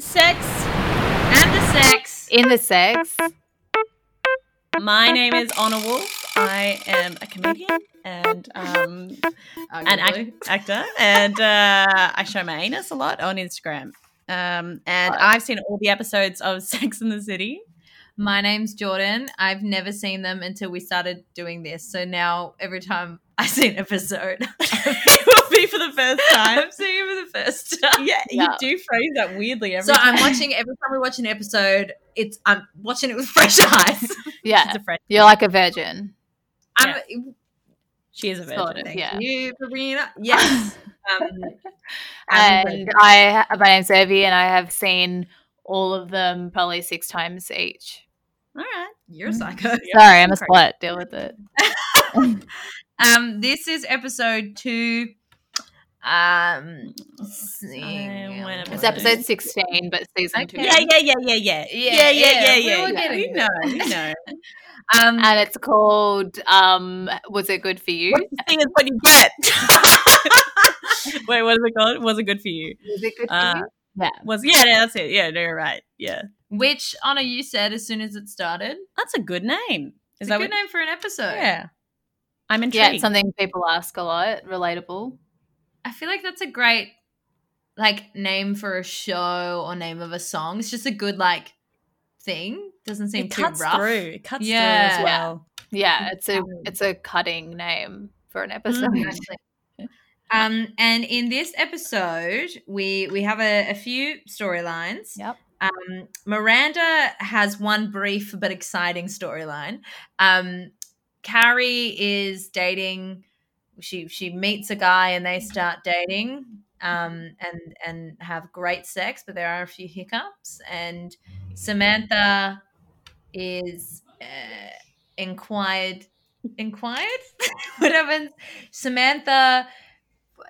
sex and the sex. In the sex. My name is Honor Wolf. I am a comedian and um, an act- actor, and uh, I show my anus a lot on Instagram. Um, and I've seen all the episodes of Sex in the City. My name's Jordan. I've never seen them until we started doing this. So now every time I see an episode, it will be for the first time. I'm seeing it for the first time. Yeah, Yeah. you do phrase that weirdly every So time. I'm watching every time we watch an episode. It's I'm watching it with fresh eyes. Yeah. It's a friend. You're like a virgin. I'm, She is a virgin. Sort of, yeah. you for bringing it up. Yes. um, And. I, my name's Urvi, and I have seen all of them probably six times each. All right. You're a psycho. Sorry, I'm a slut. Deal with it. Um, this is episode two. Um, see, I went It's episode 16, but season two. Yeah, yeah, yeah, yeah, yeah, Yeah, yeah, yeah, yeah, yeah, we yeah. yeah. getting know, we know. um, And it's called um Was It Good For You? Thing is what you get. Wait, what is it called? Was it good for you? Was it good for Uh, you? Yeah. Was yeah, yeah, that's it. Yeah, no, you're right. Yeah, which Honor you said as soon as it started. that's a good name. Is It's that a good what? name for an episode. Yeah, I'm Yeah, intrigued. it's something people ask a lot. Relatable. I feel like that's a great like name for a show or name of a song. It's just a good like thing. Doesn't seem it too cuts rough. through. It cuts Yeah. through as well. Yeah, it's a it's a cutting name for an episode. Exactly. Um, and in this episode, we we have a, a few storylines. Yep. Um, Miranda has one brief but exciting storyline. Um, Carrie is dating. She she meets a guy and they start dating. Um, and and have great sex, but there are a few hiccups. And Samantha is uh, inquired. Inquired. what happens? Samantha.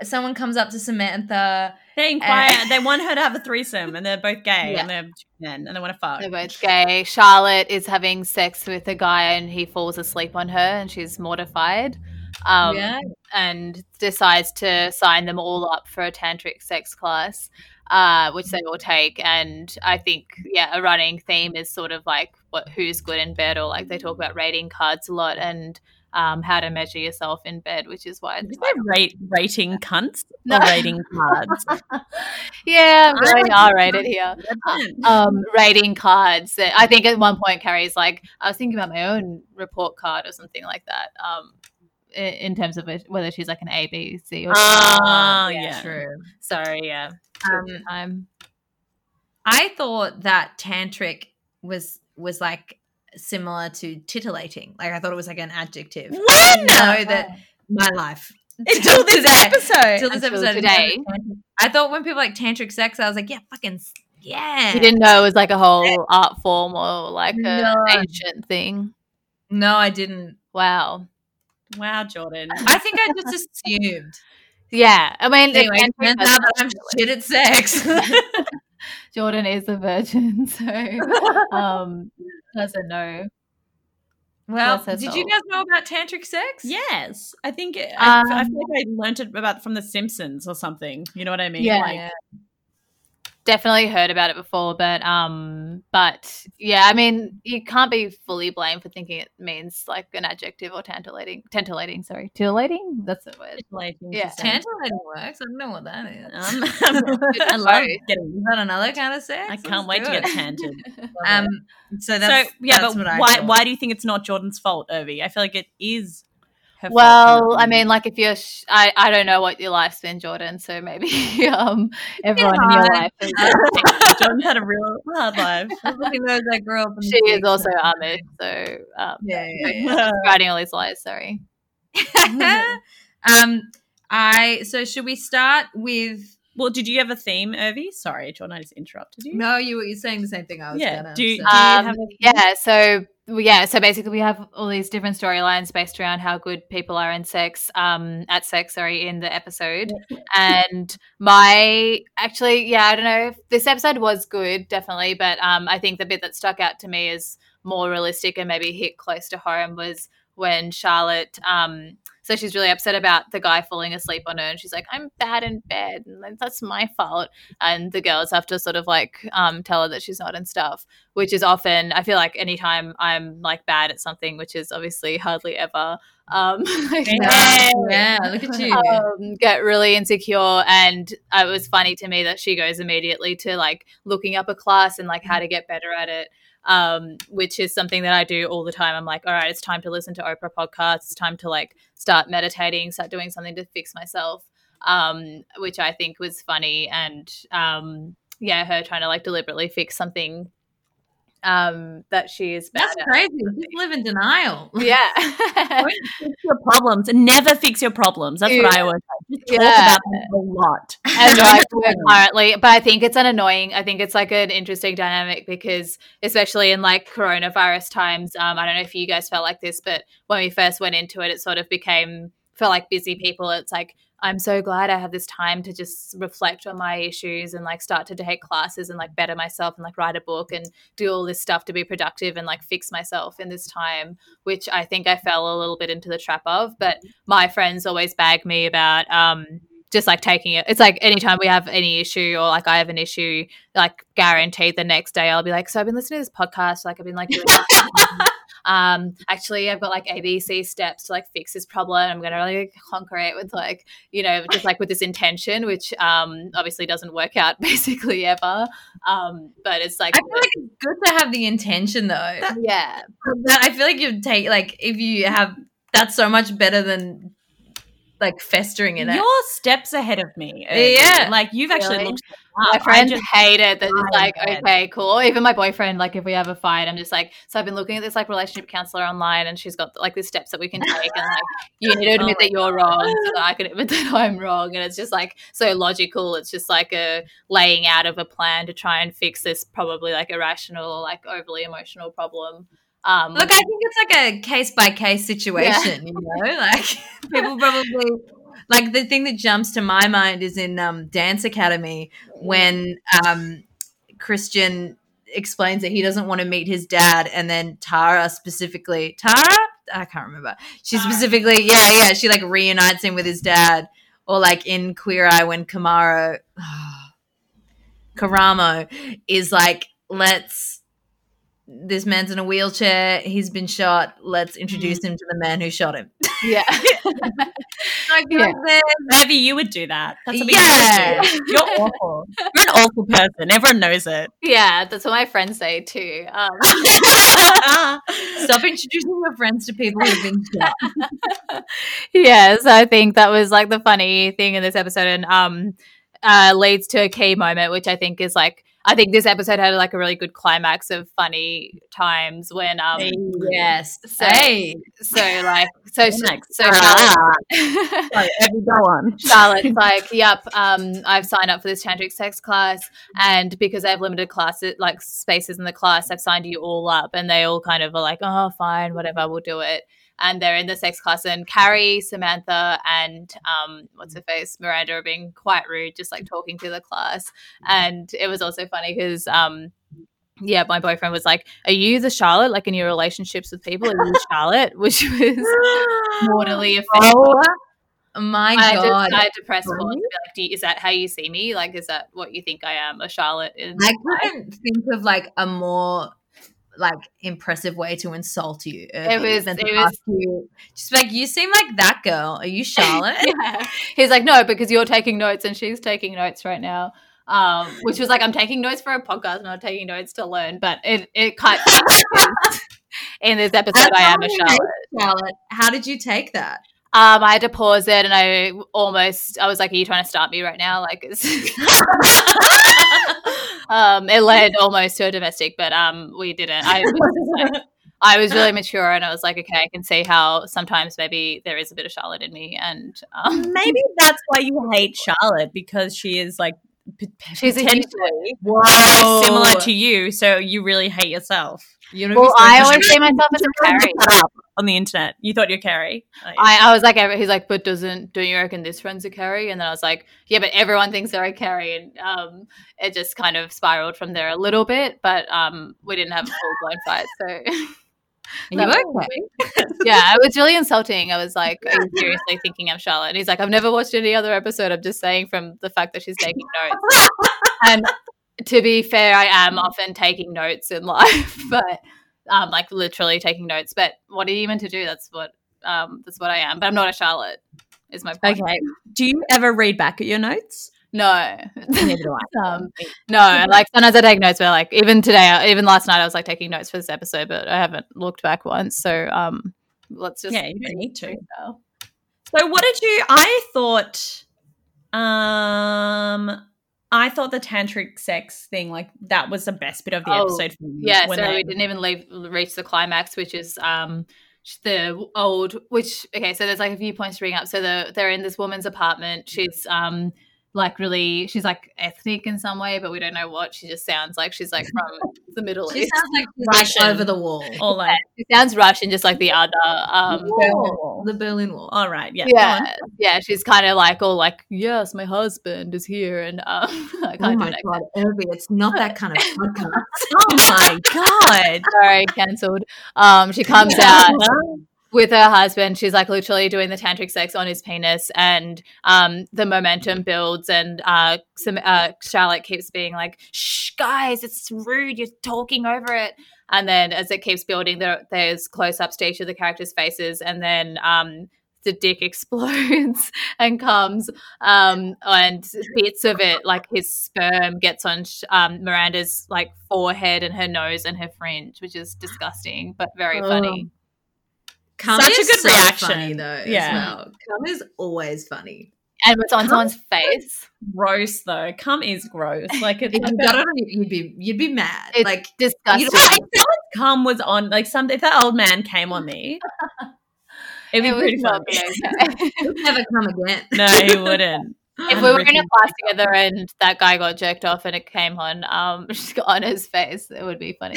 Someone comes up to Samantha. They inquire. they want her to have a threesome, and they're both gay, Yeah. and they're men, and they want to fuck. They're both gay. Charlotte is having sex with a guy and he falls asleep on her and she's mortified. Um, yeah, And decides to sign them all up for a tantric sex class, uh, which they all take. And I think, yeah, a running theme is sort of like what who's good in bed, or like they talk about rating cards a lot and um, how to measure yourself in bed, which is why it's there rate rating cunts No. or rating cards? yeah, I very like R rated here. Um, rating cards. I think at one point Carrie's like, I was thinking about my own report card or something like that. Um, in terms of it, whether she's like an A, B, C, or Ah, yeah, yeah. true. Sorry, yeah. Um. I thought that tantric was was like similar to titillating. Like I thought it was like an adjective. When? I know that my life Until this today- episode. Until this Until episode today. I thought when people like tantric sex, I was like, yeah, fucking yeah. You didn't know it was like a whole art form or like a No. ancient thing. No, I didn't. Wow. Wow, Jordan. I think I just assumed. Yeah, I mean, Anyway, it turns out that I'm shit at sex. Jordan is a virgin, so um, doesn't know. well, did you guys know about tantric sex? Yes, I think it, I, I Um, feel like I learnt it about from The Simpsons or something. You know what I mean? Yeah. Like, definitely heard about it before, but um, but yeah, I mean, you can't be fully blamed for thinking it means like an adjective or tantalating, tantalating. Sorry, titillating. That's the word. like, Yeah. Tantalating works. I don't know what that is. Um, I love getting. Is that another kind of sex? I can't Let's wait to get tanted. Um, so that's so yeah, that's but what I why why do you think it's not Jordan's fault, Urvi? I feel like it is. Her Well, I mean, like if you're, sh- I, I don't know what your life's been, Jordan. So maybe um, everyone in your life. Is, moment. Jordan's had a real hard life. Everybody knows I grew up. She the is also six. Amish, so um, Yeah, yeah, writing all these lies. Sorry. um, I so should we start with? Well, did you have a theme, Urvi? Sorry, Jordan, I just interrupted you. No, you were saying the same thing I was Yeah, gonna. do you- so- do Um, have a- yeah, so well, yeah, so basically we have all these different storylines based around how good people are in sex, um, at sex, sorry, in the episode. And my actually, yeah, I don't know if this episode was good, definitely, but um, I think the bit that stuck out to me is more realistic and maybe hit close to home was when Charlotte, um, So she's really upset about the guy falling asleep on her, and she's like, "I'm bad in bed, and that's my fault." And the girls have to sort of like um, tell her that she's not and stuff, which is often I feel like anytime I'm like bad at something, which is obviously hardly ever. Um, yeah, yeah, look at you. Um, get really insecure, and it was funny to me that she goes immediately to like looking up a class and like how to get better at it um, which is something that I do all the time. I'm like, all right, it's time to listen to Oprah podcasts. It's time to like start meditating, start doing something to fix myself, um, which I think was funny. And um, yeah, her trying to like deliberately fix something um, that she is bad That's crazy. Just live in denial. Yeah. fix your problems never fix your problems. That's what I always say. Just talk Yeah. about them a lot. and like currently but i think it's an annoying i think it's like an interesting dynamic because especially in like coronavirus times um i don't know if you guys felt like this but when we first went into it it sort of became for like busy people it's like i'm so glad i have this time to just reflect on my issues and like start to take classes and like better myself and like write a book and do all this stuff to be productive and like fix myself in this time which i think i fell a little bit into the trap of but my friends always bag me about um just like taking it. It's like anytime we have any issue or like I have an issue, like guaranteed the next day I'll be like, so I've been listening to this podcast, like I've been like. um actually I've got like ABC steps to like fix this problem. I'm gonna really conquer it with like, you know, just like with this intention, which um obviously doesn't work out basically ever. Um, but it's like I feel like it's good to have the intention though. yeah. That I feel like you take like if you have that's so much better than like festering in it. You're steps ahead of me. Yeah. Like you've actually Really? looked. My up. I friends just- hate it. They're just like, bet. okay, cool. Even my boyfriend, like, if we have a fight, I'm just like, so I've been looking at this like relationship counselor online, and she's got like the steps that we can take, and like, you need to admit Oh that you're wrong, so that I can admit that I'm wrong, and it's just like so logical. It's just like a laying out of a plan to try and fix this probably like irrational or like overly emotional problem. Um, Look, I think it's like a case by case situation, you know? Like people probably like the thing that jumps to my mind is in um, Dance Academy when um, Christian explains that he doesn't want to meet his dad, and then Tara specifically, Tara, I can't remember. She Tara. specifically, yeah, yeah, she like reunites him with his dad, or like in Queer Eye when Kamaro, Karamo is like, let's. This man's in a wheelchair. He's been shot. Let's introduce him to the man who shot him. yeah. Like, Yeah. Maybe you would do that. That's what Yeah. you would do. You're awful. You're an awful person. Everyone knows it. yeah, that's what my friends say too. Um, Stop introducing your friends to people who've been shot. yes, I think that was like the funny thing in this episode, and um, uh, leads to a key moment, which I think is like I think this episode had like a really good climax of funny times when um, Yes. So- hey. so like so Next. so Ah. Charlotte, Sorry, go on. Charlotte's like, yep, um, I've signed up for this tantric sex class, and because I have limited classes, like spaces in the class, I've signed you all up, and they all kind of are like, oh, fine, whatever, we'll do it. And they're in the sex class, and Carrie, Samantha, and um, what's her face, Miranda, are being quite rude, just like talking to the class. And it was also funny because um, yeah, my boyfriend was like, "Are you the Charlotte? Like in your relationships with people, are you Charlotte?" Which was mortally offensive. Oh my I god. just I had to press pause be like, Do you, "Is that how you see me? Like, is that what you think I am, a Charlotte?" I couldn't think of like a more like impressive way to insult you. It was- it was- ask you, just like you seem like that girl. Are you Charlotte? yeah. He's like, "No, because you're taking notes and she's taking notes right now." Um, which was like, I'm taking notes for a podcast, I'm not taking notes to learn. But it it cut in this episode. I am a Charlotte. Charlotte, how did you take that? Um, I had to pause it, and I almost I was like, "Are you trying to start me right now?" Like, um, it led almost to a domestic, but um, we didn't. I was like, I was really mature, and I was like, "Okay, I can see how sometimes maybe there is a bit of Charlotte in me." And um, Maybe that's why you hate Charlotte because she is like she's a potentially Whoa. similar to you, so you really hate yourself. You know, well, I always see myself as a Carrie. On the internet. You thought you're Carrie. Oh, yeah. I, I was like, he's like, but doesn't don't you reckon this friend's a Carrie? And then I was like, yeah, but everyone thinks they're a Carrie, and um, it just kind of spiraled from there a little bit, but um, we didn't have a full blown fight, so. Are you okay? yeah, it was really insulting. I was like, "Are you seriously thinking I'm Charlotte?" And he's like, "I've never watched any other episode. I'm just saying from the fact that she's taking notes." and to be fair, I am often taking notes in life, but um, like literally taking notes. But what are you meant to do? That's what um, that's what I am. But I'm not a Charlotte. Is my point. Okay. Do you ever read back at your notes? No. Neither do I. um, no, like sometimes I take notes, but like even today, even last night, I was like taking notes for this episode, but I haven't looked back once. So um, let's just Yeah, you don't need to. So what did you I thought um I thought the tantric sex thing like that was the best bit of the Oh, episode for me. Yeah, when so they- we didn't even leave reach the climax, which is um the old which okay, so there's like a few points to bring up. So the they're in this woman's apartment. She's um like really she's like ethnic in some way, but we don't know what. She just sounds like she's like from the Middle East. She East. sounds like she's like Russian. over the wall. or like She sounds Russian, just like the other. Um, Wall. The Berlin Wall. all right, yeah. yeah, yeah. She's kind of like all like, yes, my husband is here, and um, I Oh can't do my god, Urvi, it's not that kind of podcast. Oh my god. Sorry, cancelled. Um, she comes out with her husband. She's like literally doing the tantric sex on his penis, and um, the momentum builds. And uh, some uh, Charlotte keeps being like, "Shh, guys, it's rude. You're talking over it." And then as it keeps building, there, there's close-ups to each of the characters' faces, and then um, the dick explodes and comes, um, and bits of it, like his sperm, gets on um, Miranda's like forehead and her nose and her fringe, which is disgusting but very Oh. funny. Cum Such a good so reaction. Funny though, Yeah. as well. Cum is always funny. And it's on someone's face. Gross though. Cum is gross. Like it's If you got it on, you- you'd be you'd be mad. It's like Disgusting. You know, if cum was on like some if that old man came on me. It'd be it pretty not funny. be okay. you'll never come again. No, he wouldn't. if we were in a class together and that guy got jerked off and it came on um on his face, it would be funny.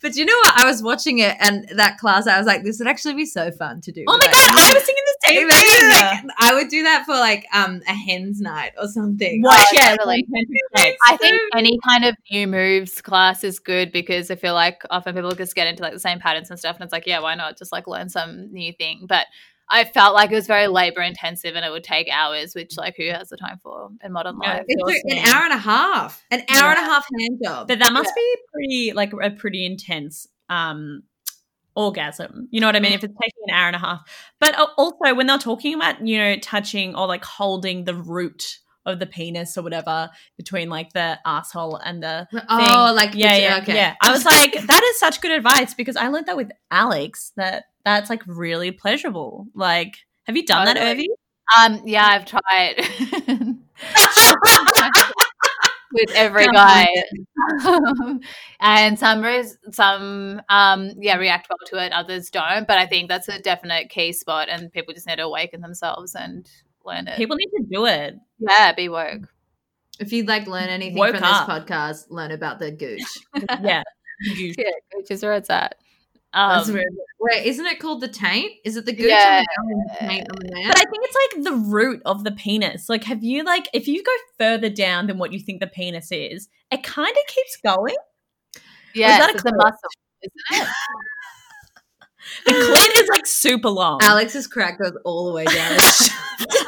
But you know what? I was watching it and that class, I was like, this would actually be so fun to do. Oh my Like, god, I was thinking the same thing. like, I would do that for like um a hen's night or something. What? Oh, yeah, totally. like. I think any kind of new moves class is good because I feel like often people just get into like the same patterns and stuff, and it's like, yeah, why not just like learn some new thing? But I felt like it was very labor intensive and it would take hours, which mm. like who has the time for in modern Yeah. life? It's an hour and a half. An hour and a half hand job. But that must be pretty like a pretty intense um orgasm. You know what I mean? Mm. If it's taking an hour and a half. But uh, also when they're talking about, you know, touching or like holding the root of the penis or whatever between like the asshole and the oh, thing. like yeah, yeah, okay. yeah. I was like, that is such good advice because I learned that with Alex that that's like really pleasurable. Like, have you done that, Totally. Urvi? Um, yeah, I've tried with every guy, and some res- some um yeah react well to it, others don't. But I think that's a definite key spot, and people just need to awaken themselves and learn it. People need to do it. yeah, be woke. If you'd like learn anything Woke from up. this podcast, learn about the gooch. Yeah. You- Yeah, which is where it's at. That's Um, weird. Wait, isn't it called the taint? Is it the gooch Yeah. on the woman and the taint on the man? But I think it's like the root of the penis. Like, have you like if you go further down than what you think the penis is, it kind of keeps going. yeah, that a it's a clit? muscle, isn't it? The clit is like super long. Alex's crack goes all the way down.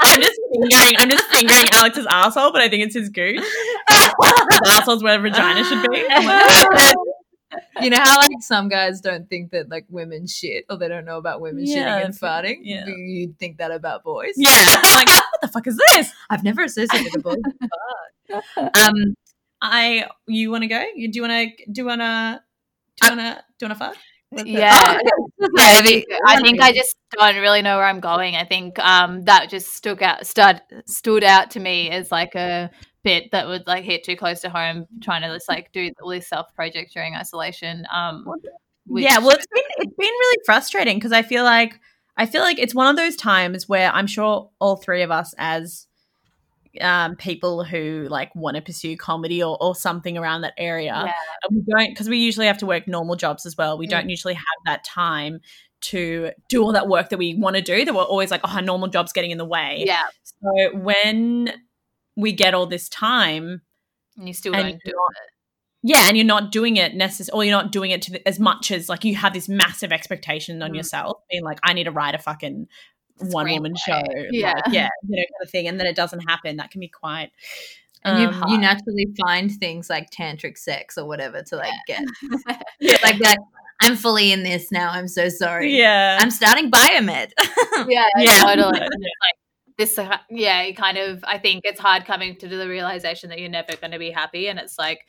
I'm just fingering. I'm just fingering Alex's asshole, but I think it's his gooch. asshole's where vagina should be. You know how like some guys don't think that like women shit or they don't know about women Yeah, shitting and farting? yeah. You'd think that about boys? yeah. I'm like, what the fuck is this? I've never associated a boy. with fart. Um, I. You want to go? You do you want to? Do you want to? Do you want to? Do you want to fuck? Yeah. I think, I think I just don't really know where I'm going. I think um, that just stuck out, stood stood out to me as like a bit that would like hit too close to home, trying to just like do all this self project during isolation. Um, which- yeah well it's been it's been really frustrating because i feel like i feel like it's one of those times where i'm sure all three of us as um, people who like want to pursue comedy or, or something around that area Yeah. and we don't because we usually have to work normal jobs as well we Mm. don't usually have that time to do all that work that we want to do that we're always like oh normal jobs getting in the way yeah, so when we get all this time and you still And don't do it. yeah, and you're not doing it necessarily, or you're not doing it to the, as much as like you have this massive expectation on Mm. yourself, being like, I need to write a fucking one woman show, Yeah. like, yeah, you know, kind of thing, and then it doesn't happen. That can be quite. And you, um, you naturally find things like tantric sex or whatever to like get yeah, like that. I'm fully in this now. I'm so sorry. yeah, I'm starting biomed. yeah, Yeah. totally. Like this, uh, yeah, kind of. I think it's hard coming to the realization that you're never going to be happy, and it's like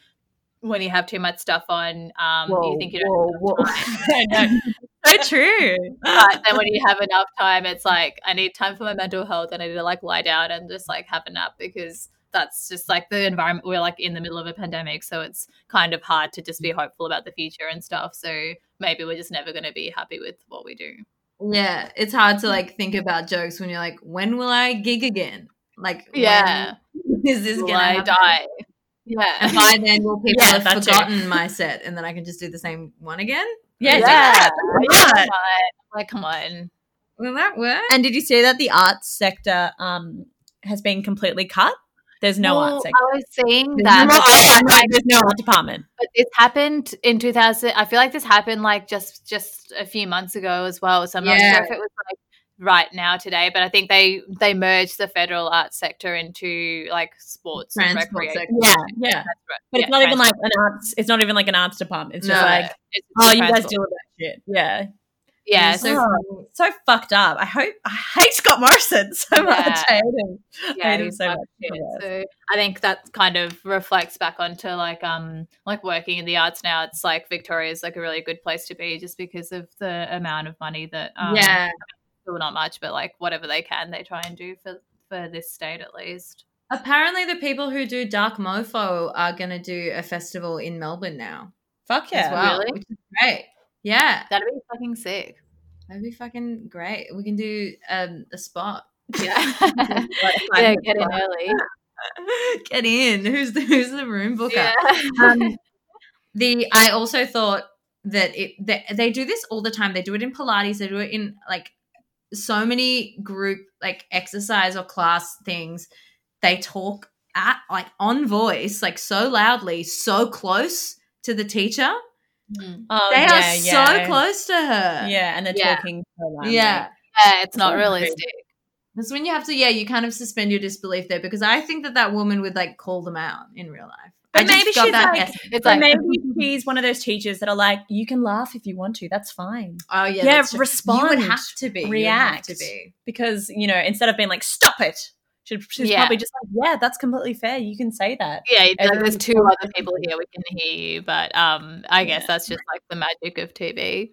when you have too much stuff on, um, you think you don't. have enough time. So true. But then when you have enough time, it's like I need time for my mental health, and I need to like lie down and just like have a nap because that's just like the environment we're like in the middle of a pandemic, so it's kind of hard to just be hopeful about the future and stuff. So maybe we're just never going to be happy with what we do. yeah, it's hard to like think about jokes when you're like, when will I gig again? Like, Yeah. is this gonna I die? Yeah. And by then, will people Yeah, have that too. forgotten my set, and then I can just do the same one again? Yeah, yeah. yeah. yeah. Like, come on. Will that work? And did you see that the arts sector um has been completely cut? There's no Well, art sector. I was seeing There's that. No no art- like, there's no art department. But this happened in 2000. I feel like this happened like just just a few months ago as well. So I'm not Yeah. sure if it was like right now today, but I think they they merged the federal arts sector into like sports and recreation. Yeah, yeah. But Yeah, it's not even like an arts. It's not even like an arts department. It's just No. like, It's oh, you guys deal with that shit. Yeah, Yeah, so Oh, so fucked up. I hope I hate Scott Morrison so much. Yeah. I hate him. yeah, him so much. So I think that kind of reflects back onto like um like working in the arts now. It's like Victoria's like a really good place to be just because of the amount of money that um, yeah. Still not much, but like whatever they can, they try and do for for this state at least. Apparently, the people who do Dark Mofo are going to do a festival in Melbourne now Fuck yeah. well, Really? which is great. Yeah, That'd be fucking sick. that'd be fucking great. We can do um, a spot. Yeah, yeah, get in early. Get in. Who's the who's the room booker? Yeah. um, the I also thought that it they, they do this all the time. They do it in Pilates. They do it in like so many group like exercise or class things. They talk at like on voice, like so loudly, so close to the teacher. Mm. Oh, they yeah, are yeah. so close to her. Yeah, and they're Yeah. talking so loudly. yeah. yeah, it's not So realistic. That's when you have to, yeah, you kind of suspend your disbelief there because I think that that woman would like call them out in real life. I just maybe got she's that like-. It's like maybe she's one of those teachers that are like, you can laugh if you want to. That's fine. oh yeah, Yeah, true. respond, You would have to be. React. to be. Because, you know, instead of being like, stop it, she- she's Yeah. probably just like, yeah, that's completely fair. You can say that. yeah, like, there's two other people here. We can hear you, but um, I guess Yeah. that's just like the magic of TV.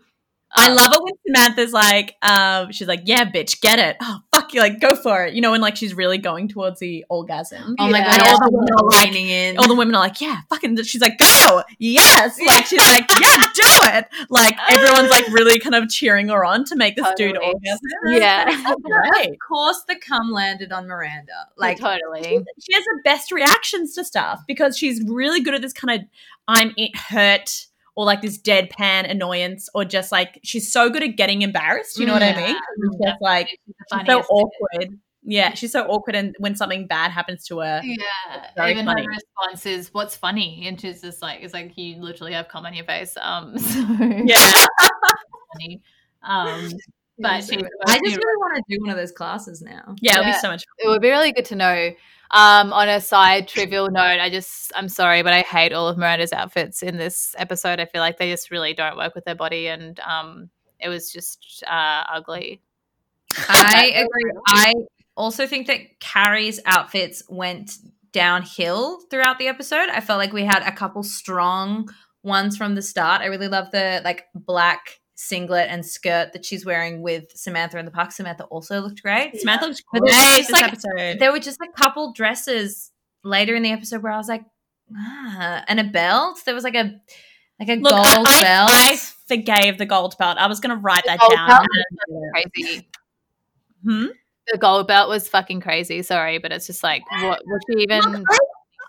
I Um, love it when Samantha's like, um, she's like, yeah, bitch, get it. Oh, fuck you, like, go for it. You know, and like she's really going towards the orgasm. Oh my Yeah. god, And all the women are like, in. all the women are like, yeah, fucking. She's like, go, yes. Like she's like, yeah, do it. Like everyone's like really kind of cheering her on to make this dude orgasm. Yeah, Right. Of course, the cum landed on Miranda. like Like, totally. She has the best reactions to stuff because she's really good at this kind of I'm it hurt or like this deadpan annoyance or just like she's so good at getting embarrassed. You know what I mean? It's just like She's so funniest. awkward. Yeah, she's so awkward, and when something bad happens to her, Yeah, very even funny. her response is, "What's funny?" And she's just like, "It's like you literally have cum on your face." Um, so yeah, funny. Um, but she's I just really want to do one of those classes now. yeah, it'll be so much. it would be really good to know. Um, on a side trivial note, I just I'm sorry, but I hate all of Miranda's outfits in this episode. I feel like they just really don't work with their body, and um, it was just uh, ugly. I agree. I also think that Carrie's outfits went downhill throughout the episode. I felt like we had a couple strong ones from the start. I really love the like black singlet and skirt that she's wearing with Samantha in the park. Samantha also looked great. Samantha looks great there's this like, episode. There were just a couple dresses later in the episode where I was like, ah, and a belt. There was like a like a Look, gold I, I, belt. I forgave the gold belt. I was going to write that down. Crazy. Hmm? The gold belt was fucking crazy. Sorry, but it's just like what was she even? Look,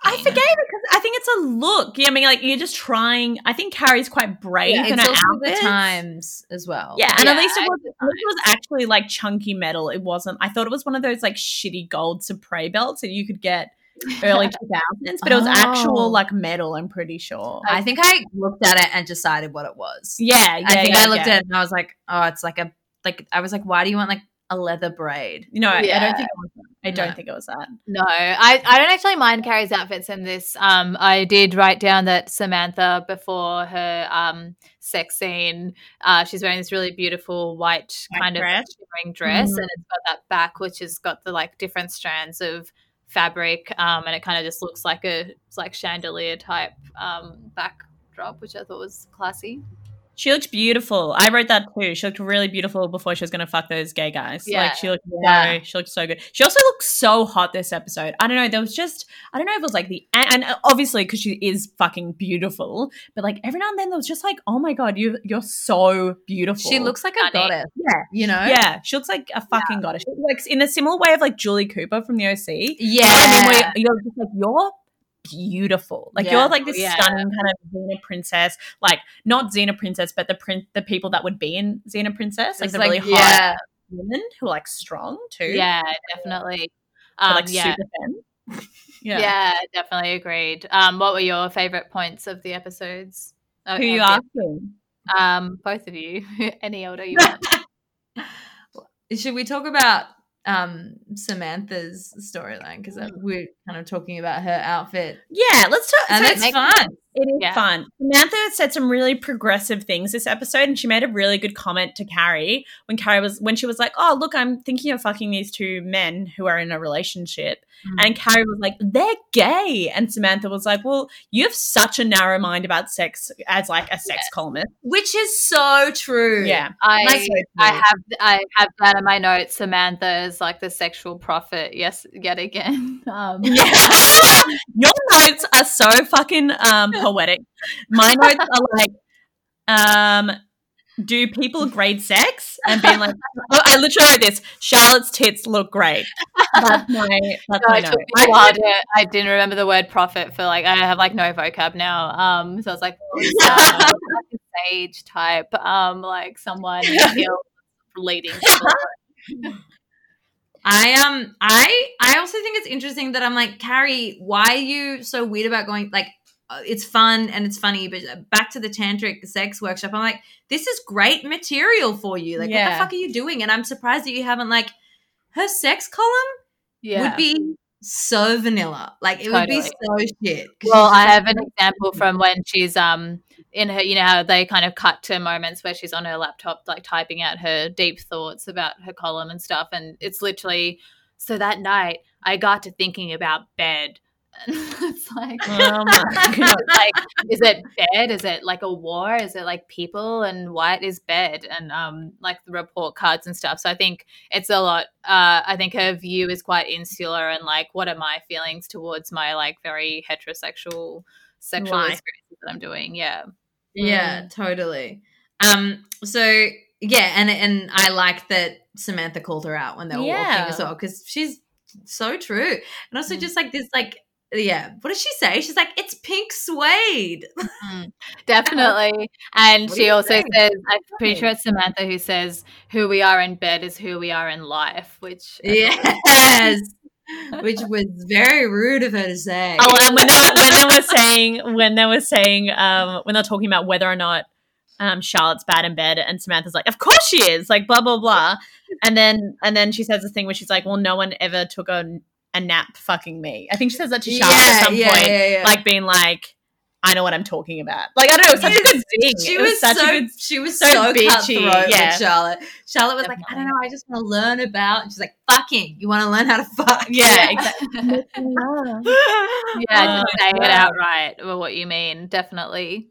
I, forgave it because I think it's a look. Yeah, I mean, like you're just trying. I think Carrie's quite brave Yeah, in her outfits. times as well. Yeah, and Yeah, at least it was, think at least it was actually like chunky metal. It wasn't. I thought it was one of those like shitty gold Supre belts that you could get early 2000s, but it was Oh. actual like metal. I'm pretty sure. I think I looked at it and decided what it was. yeah, yeah. I think yeah, I looked yeah. at it and I was like, oh, it's like a like. I was like, why do you want like a leather braid? No, I- I don't think it was that. I don't No. think it was that. No, I, I don't actually mind Carrie's outfits in this. Um, I did write down that Samantha before her um sex scene, uh, she's wearing this really beautiful white White kind dress. of shimmering dress, Mhm. and it's got that back which has got the like different strands of fabric, um, and it kind of just looks like a it's like chandelier type um backdrop, which I thought was classy. She looked beautiful. I wrote that too. She looked really beautiful before she was gonna fuck those gay guys. Yeah. Like she looked Yeah. so she looked so good. She also looked so hot this episode. I don't know. There was just I don't know if it was like the and and obviously because she is fucking beautiful, but like every now and then there was just like oh my god you you're so beautiful. She looks like a goddess. yeah You know. yeah she looks like a fucking goddess. She looks like in a similar way of like Julie Cooper from the OC. Yeah. You know I mean? Where you're just like you're beautiful. Like Yeah. you're like this Yeah. stunning kind of Xena princess. Like not Xena princess, but the prin- the people that would be in Xena princess, like It's the like, really hot yeah. women who are like strong too. Yeah, definitely. Um, like yeah, super femme. yeah. yeah. definitely agreed. Um, what were your favorite points of the episodes? Who you asking? Um, both of you. Any order you want. Should we talk about um Samantha's storyline because we're kind of talking about her outfit Yeah, let's talk. and so it's fun. It is Yeah. fun. Samantha said some really progressive things this episode, and she made a really good comment to Carrie when Carrie was when she was like, "Oh, look, I'm thinking of fucking these two men who are in a relationship," Mm. and Carrie was like, "They're gay," and Samantha was like, "Well, you have such a narrow mind about sex as like a sex columnist." Which is so true. Yeah, I Like, I have I have that in my notes. Samantha is like the sexual prophet. Yes, yet again. Um, yeah. Your notes are so fucking um, poetic. My notes are like, um, do people grade sex? And being like, oh, I literally wrote this. Charlotte's tits look great. That's my that's No, my note. me a I didn't remember the word profit for like I have like no vocab now. Um, so I was like, oh, uh, like sage type, um, like someone leading. I um I I also think it's interesting that I'm like Carrie, why are you so weird about going like Uh, it's fun and it's funny, but uh, back to the tantric sex workshop, I'm like this is great material for you. Like what the fuck are you doing? And I'm surprised that you haven't like her sex column Yeah. would be so vanilla. Like it would be so shit. Well, I have an example mm-hmm. from when she's um in her, you know how they kind of cut to moments where she's on her laptop, like typing out her deep thoughts about her column and stuff, and it's literally so that night I got to thinking about bed. It's like, God. like, is it bed? Is it like a war? Is it like people? And what is bed? And um, like the report cards and stuff. So I think it's a lot. Uh, I think her view is quite insular and like, what are my feelings towards my like very heterosexual sexual Life. experiences that I'm doing? Yeah. Yeah, totally. Um, so yeah, and and I like that Samantha called her out when they were Yeah. walking as well because she's so true, and also Mm. just like this, like yeah, what does she say? She's like, it's pink suede. Mm, definitely. And she also think? says, I'm pretty sure it's Samantha who says, who we are in bed is who we are in life, which I thought yes, which was very rude of her to say. Oh, and when they, were, when they were saying when they were saying um, when they're talking about whether or not um, Charlotte's bad in bed, and Samantha's like, "Of course she is," like blah blah blah, and then and then she says this thing where she's like, "Well, no one ever took a, a nap fucking me." I think she says that to Charlotte at some yeah, point, yeah, yeah. like being like, "I know what I'm talking about." Like I don't know, it was such a good thing. She It was, such so a good. she was so so, bitchy, yeah. with Charlotte. Charlotte was like, I don't know, I just want to learn about. And she's like, fucking, you want to learn how to fuck? Yeah, exactly. yeah, just say it wow. outright or what you mean. Definitely.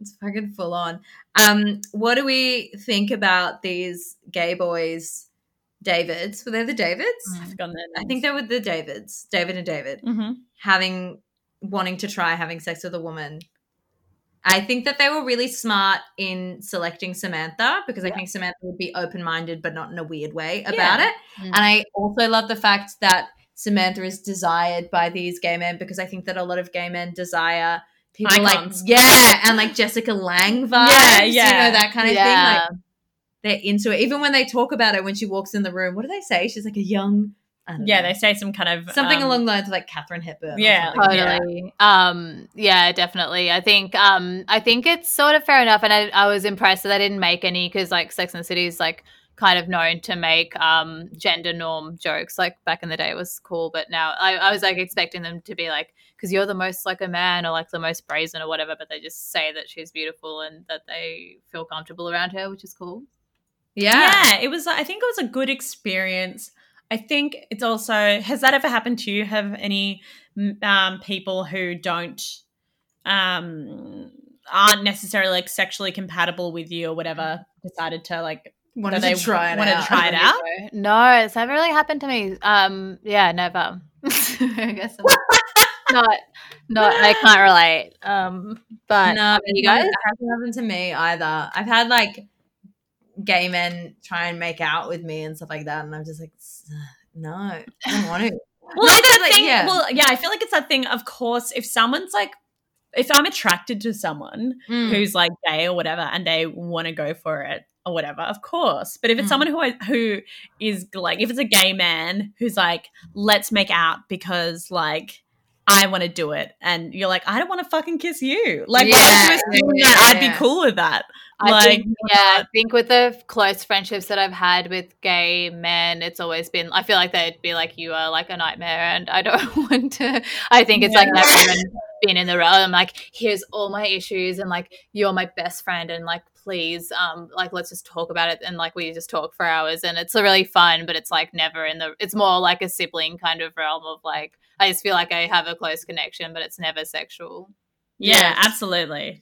It's fucking full on. Um, what do we think about these gay boys, Davids? Were they the Davids? I've forgotten their I think they were the Davids, David and David, hmm having wanting to try having sex with a woman. I think that they were really smart in selecting Samantha because I think Samantha would be open minded, but not in a weird way about Yeah. it. Mm. And I also love the fact that Samantha is desired by these gay men because I think that a lot of gay men desire people Icons. like yeah, and like Jessica Lange vibes, Yeah, you know that kind of Yeah. thing. Like they're into it. Even when they talk about it, when she walks in the room, what do they say? She's like a young yeah, know. they say some kind of something um, along the lines of like Katharine Hepburn. Yeah, something. totally um yeah definitely i think um i think it's sort of fair enough and i, I was impressed that i didn't make any because like sex and the city is like kind of known to make um gender norm jokes like back in the day it was cool but now i, I was like expecting them to be like because you're the most like a man or like the most brazen or whatever but they just say that she's beautiful and that they feel comfortable around her which is cool yeah. yeah, it was. I think it was a good experience. I think it's also. Has that ever happened to you? Have any um, people who don't um aren't necessarily like sexually compatible with you or whatever decided to like Wanted that to they try it wanted to out. try it out? no it's never really happened to me um yeah never i guess I'm not not i can't relate um but no, you you guys guys, it hasn't happened to me either. I've had like gay men try and make out with me and stuff like that, and I'm just like, no, I don't want to. Well, it's that like, thing. yeah. Well, yeah, I feel like it's that thing. Of course, if someone's like, if I'm attracted to someone Mm. who's like gay or whatever, and they want to go for it or whatever, of course. But if it's Mm. someone who I, who is like, if it's a gay man who's like, let's make out because like. I want to do it, and you're like, I don't want to fucking kiss you. Like, Yeah, why would you assume yeah, that I'd be cool with that? I like, think, yeah, uh, I think with the close friendships that I've had with gay men, it's always been. I feel like they'd be like, "You are like a nightmare," and I don't want to. I think it's like Yeah. never even been in the realm. Like, here's all my issues, and like you're my best friend, and like please, um, like let's just talk about it, and like we just talk for hours, and it's really fun, but it's like never in the. It's more like a sibling kind of realm of like. I just feel like I have a close connection, but it's never sexual. yeah, Yeah. absolutely.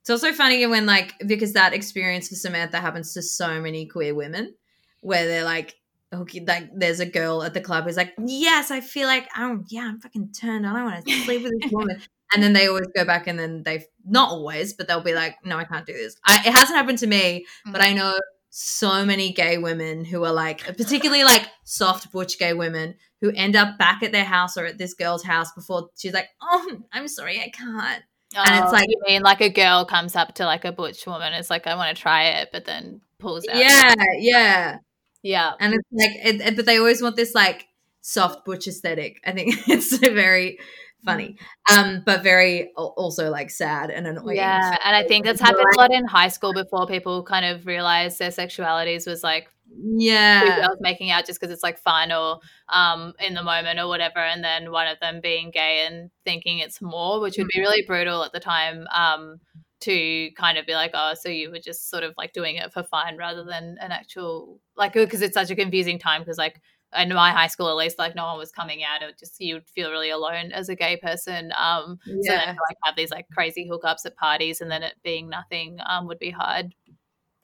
It's also funny when like because that experience for Samantha happens to so many queer women, where they're like, okay, like there's a girl at the club who's like, yes, I feel like I'm yeah, I'm fucking turned on. I want to sleep with this woman, and then they always go back and then they've not always, but they'll be like, no, I can't do this. I, it hasn't happened to me, mm. but I know so many gay women who are like, particularly like soft butch gay women who end up back at their house or at this girl's house before she's like, oh, I'm sorry, I can't. And it's Oh, like- you mean like a girl comes up to like a butch woman, it's like I want to try it, but then pulls out. Yeah, yeah. yeah. and it's like it, it- but they always want this like soft butch aesthetic i think it's very funny um but very also like sad and annoying. Yeah, and I think that's happened a lot in high school before people kind of realize their sexualities was like yeah. Girls making out just because it's like fun or um in the moment or whatever, and then one of them being gay and thinking it's more, which would be really brutal at the time. Um, to kind of be like, oh, so you were just sort of like doing it for fun rather than an actual like because it's such a confusing time because like in my high school at least like no one was coming out it just you'd feel really alone as a gay person um so then yeah. to like have these like crazy hookups at parties and then it being nothing um would be hard.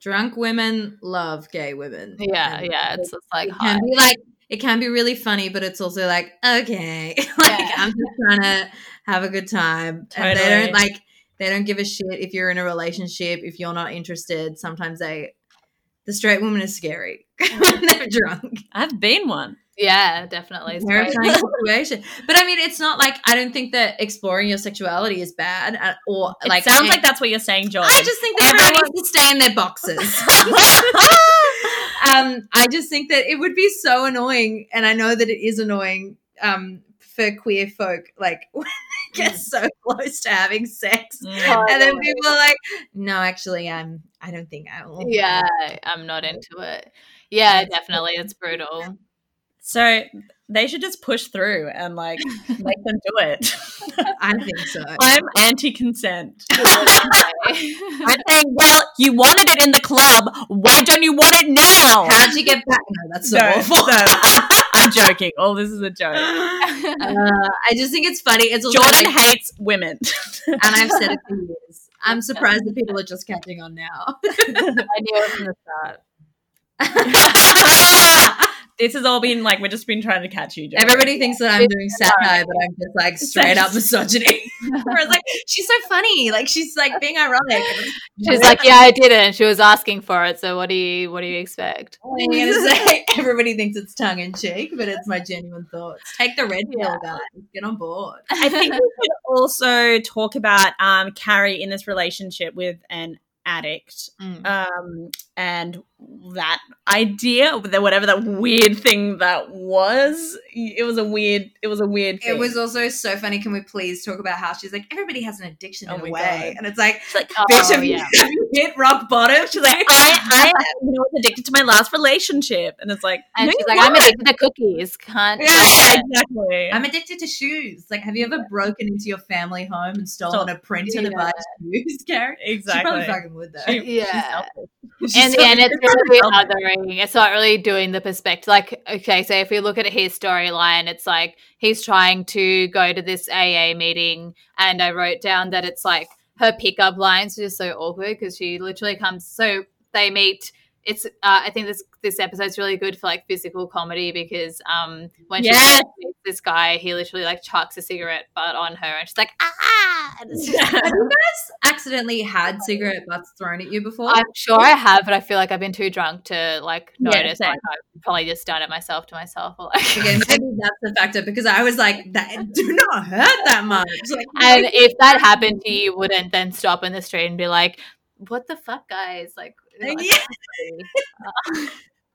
Drunk women love gay women. Yeah And yeah it's just like it can be like it can be really funny but it's also like okay. Like Yeah. i'm just trying to have a good time. And they don't like they don't give a shit if you're in a relationship if you're not interested. Sometimes they the straight woman is scary they're drunk I've been one. yeah definitely It's terrifying situation. But I mean, it's not like I don't think that exploring your sexuality is bad, uh, or It like sounds it- like that's what you're saying, Jordan. I just think that everyone Everyone- needs to stay in their boxes. um, I just think that it would be so annoying, and I know that it is annoying um, for queer folk, like when they get so close to having sex, Mm. and then people are like, "No, actually, I'm. I don't think I will." yeah i'm not into it yeah definitely it's brutal So they should just push through and like make them do it. I think so. I'm anti-consent. I I'm saying, well, you wanted it in the club. Why don't you want it now? How'd you get back? No, that's so No, awful. no. I'm joking. All this is a joke. Uh, I just think it's funny. It's also Jordan like- hates women. and I've said it for years. I'm surprised that people are just catching on now. I knew it from the start this has all been like we're just been trying to catch you. Jordan. Everybody thinks that I'm doing satire, but I'm just like straight up misogyny. Whereas like she's so funny, like she's like being ironic. she's like yeah i did it and she was asking for it so what do you what do you expect I'm gonna say everybody thinks it's tongue in cheek, but it's my genuine thoughts. Take the red pill, Yeah. guys. Get on board. I think we could also talk about um, Carrie in this relationship with an addict Mm. um, and that idea, or whatever that weird thing that was. It was a weird. It was a weird. Thing. It was also so funny. Can we please talk about how she's like everybody has an addiction Oh in a way, God. and it's like, like, bitch, Oh, have you, yeah. you hit rock bottom? she's like, I, I you know, was addicted to my last relationship, and it's like, And no, she's you like, I'm addicted to cookies. Can't. Yeah. Yeah, exactly. I'm addicted to shoes. Like, have you ever broken into your family home and stolen a printer to buy shoes, Carrie? She exactly. probably fucking would though. She- she's Yeah. and so- and it's she's so really othering. It's not really doing the perspective. Like, okay, so if we look at his storyline, it's like he's trying to go to this AA meeting, and I wrote down that it's like her pickup lines are just so awkward because she literally comes. So they meet. It's. Uh, I think this this episode's really good for like physical comedy because um when she Yes. this guy, he literally like chucks a cigarette butt on her, and she's like ah. Have you guys accidentally had cigarette butts thrown at you before? I'm sure I have, but I feel like I've been too drunk to like notice. same. like I've probably just done it myself to myself. Or like, Again, maybe that's the factor because I was like, that do not hurt that much. Like, and if that happened to you wouldn't then stop in the street and be like, "What the fuck, guys?" Like, Yeah. Uh,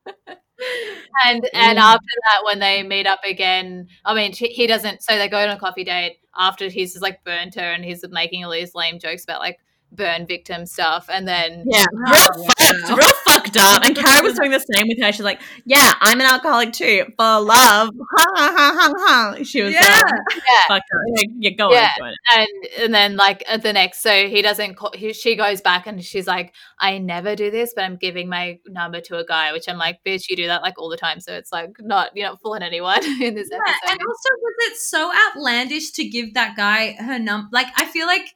and and after that, when they meet up again, I mean, she, he doesn't. So they go on a coffee date after he's just like burnt her, and he's making all these lame jokes about like burn victim stuff, and then Yeah, wow. Fucked, real fucked up. And Carrie was doing the same with her. She's like, "Yeah, I'm an alcoholic too, for love." Ha ha ha ha ha. She was Yeah. um, yeah, fucked up. Yeah, yeah, go on, Yeah. go on. and and then like at the next so he doesn't call he, she goes back and she's like i never do this but i'm giving my number to a guy which i'm like bitch you do that like all the time so it's like not you're not fooling anyone in this Yeah, episode and also was it so outlandish to give that guy her number? Like, I feel like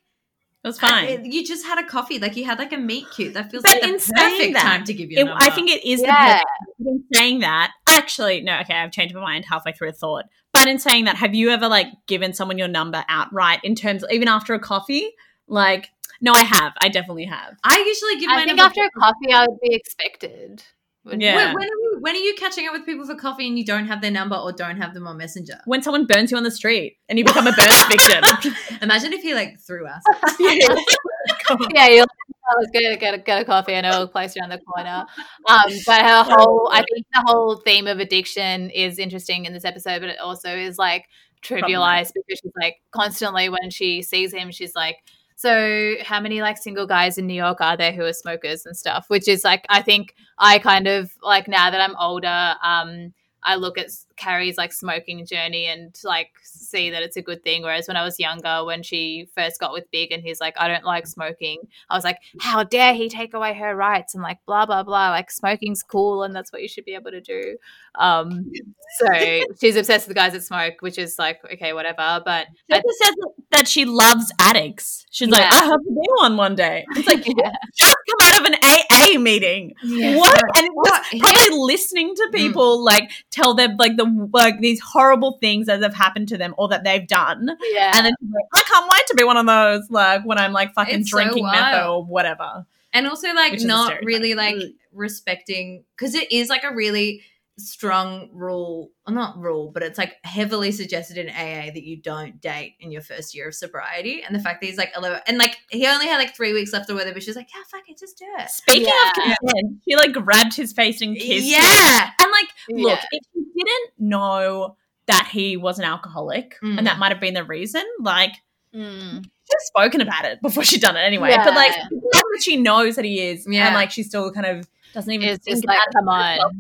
It was fine. I- you just had a coffee, like you had like a meet cute. That feels But like the in saying perfect that, time to give your It- I think it is Yeah. the perfect. In saying that, actually, no. Okay, I've changed my mind halfway through a thought. But in saying that, have you ever like given someone your number outright in terms, of, even after a coffee? Like, no, I have. I definitely have. I usually give my i think number. after a coffee i would be expected Yeah. When, when are you when are you catching up with people for coffee and you don't have their number or don't have them on Messenger? When someone burns you on the street and you become a burns victim. Imagine if he like threw us. yeah, you're like, oh, let's go get a, get a coffee and it'll place around the corner. Um, but her whole, I think the whole theme of addiction is interesting in this episode, but it also is like trivialized because she's like constantly when she sees him, she's like, so how many like single guys in New York are there who are smokers and stuff? Which is like, I think I kind of like now that I'm older, um, I look at Carrie's like smoking journey and like see that it's a good thing. Whereas when I was younger, when she first got with Big and he's like, I don't like smoking, I was like, how dare he take away her rights and like blah blah blah. Like smoking's cool and that's what you should be able to do. Um, so she's obsessed with the guys that smoke, which is like okay, whatever. But She also says that she loves addicts. She's like, I hope to be one one day. It's like, Yeah. just come out of an AA meeting. What? And What? just probably listening to people like tell them like the like these horrible things that have happened to them or that they've done. yeah, And then like, I can't wait to be one of those, like when I'm like fucking It's so drinking meth or whatever. and also like Which not really like respecting because it is like a really strong rule or not rule but it's like heavily suggested in aa that you don't date in your first year of sobriety and the fact that he's like 11 and like he only had like three weeks left or whatever but she's like yeah fuck it just do it Speaking Yeah. of consent, she like grabbed his face and kissed him. yeah And like, look, Yeah. if you didn't know that he was an alcoholic Mm. and that might have been the reason, like Mm. she's spoken about it before she done it anyway. But like Yeah. the fact that she knows that he is, Yeah. and like she still kind of doesn't even It's think just like, about it. come on.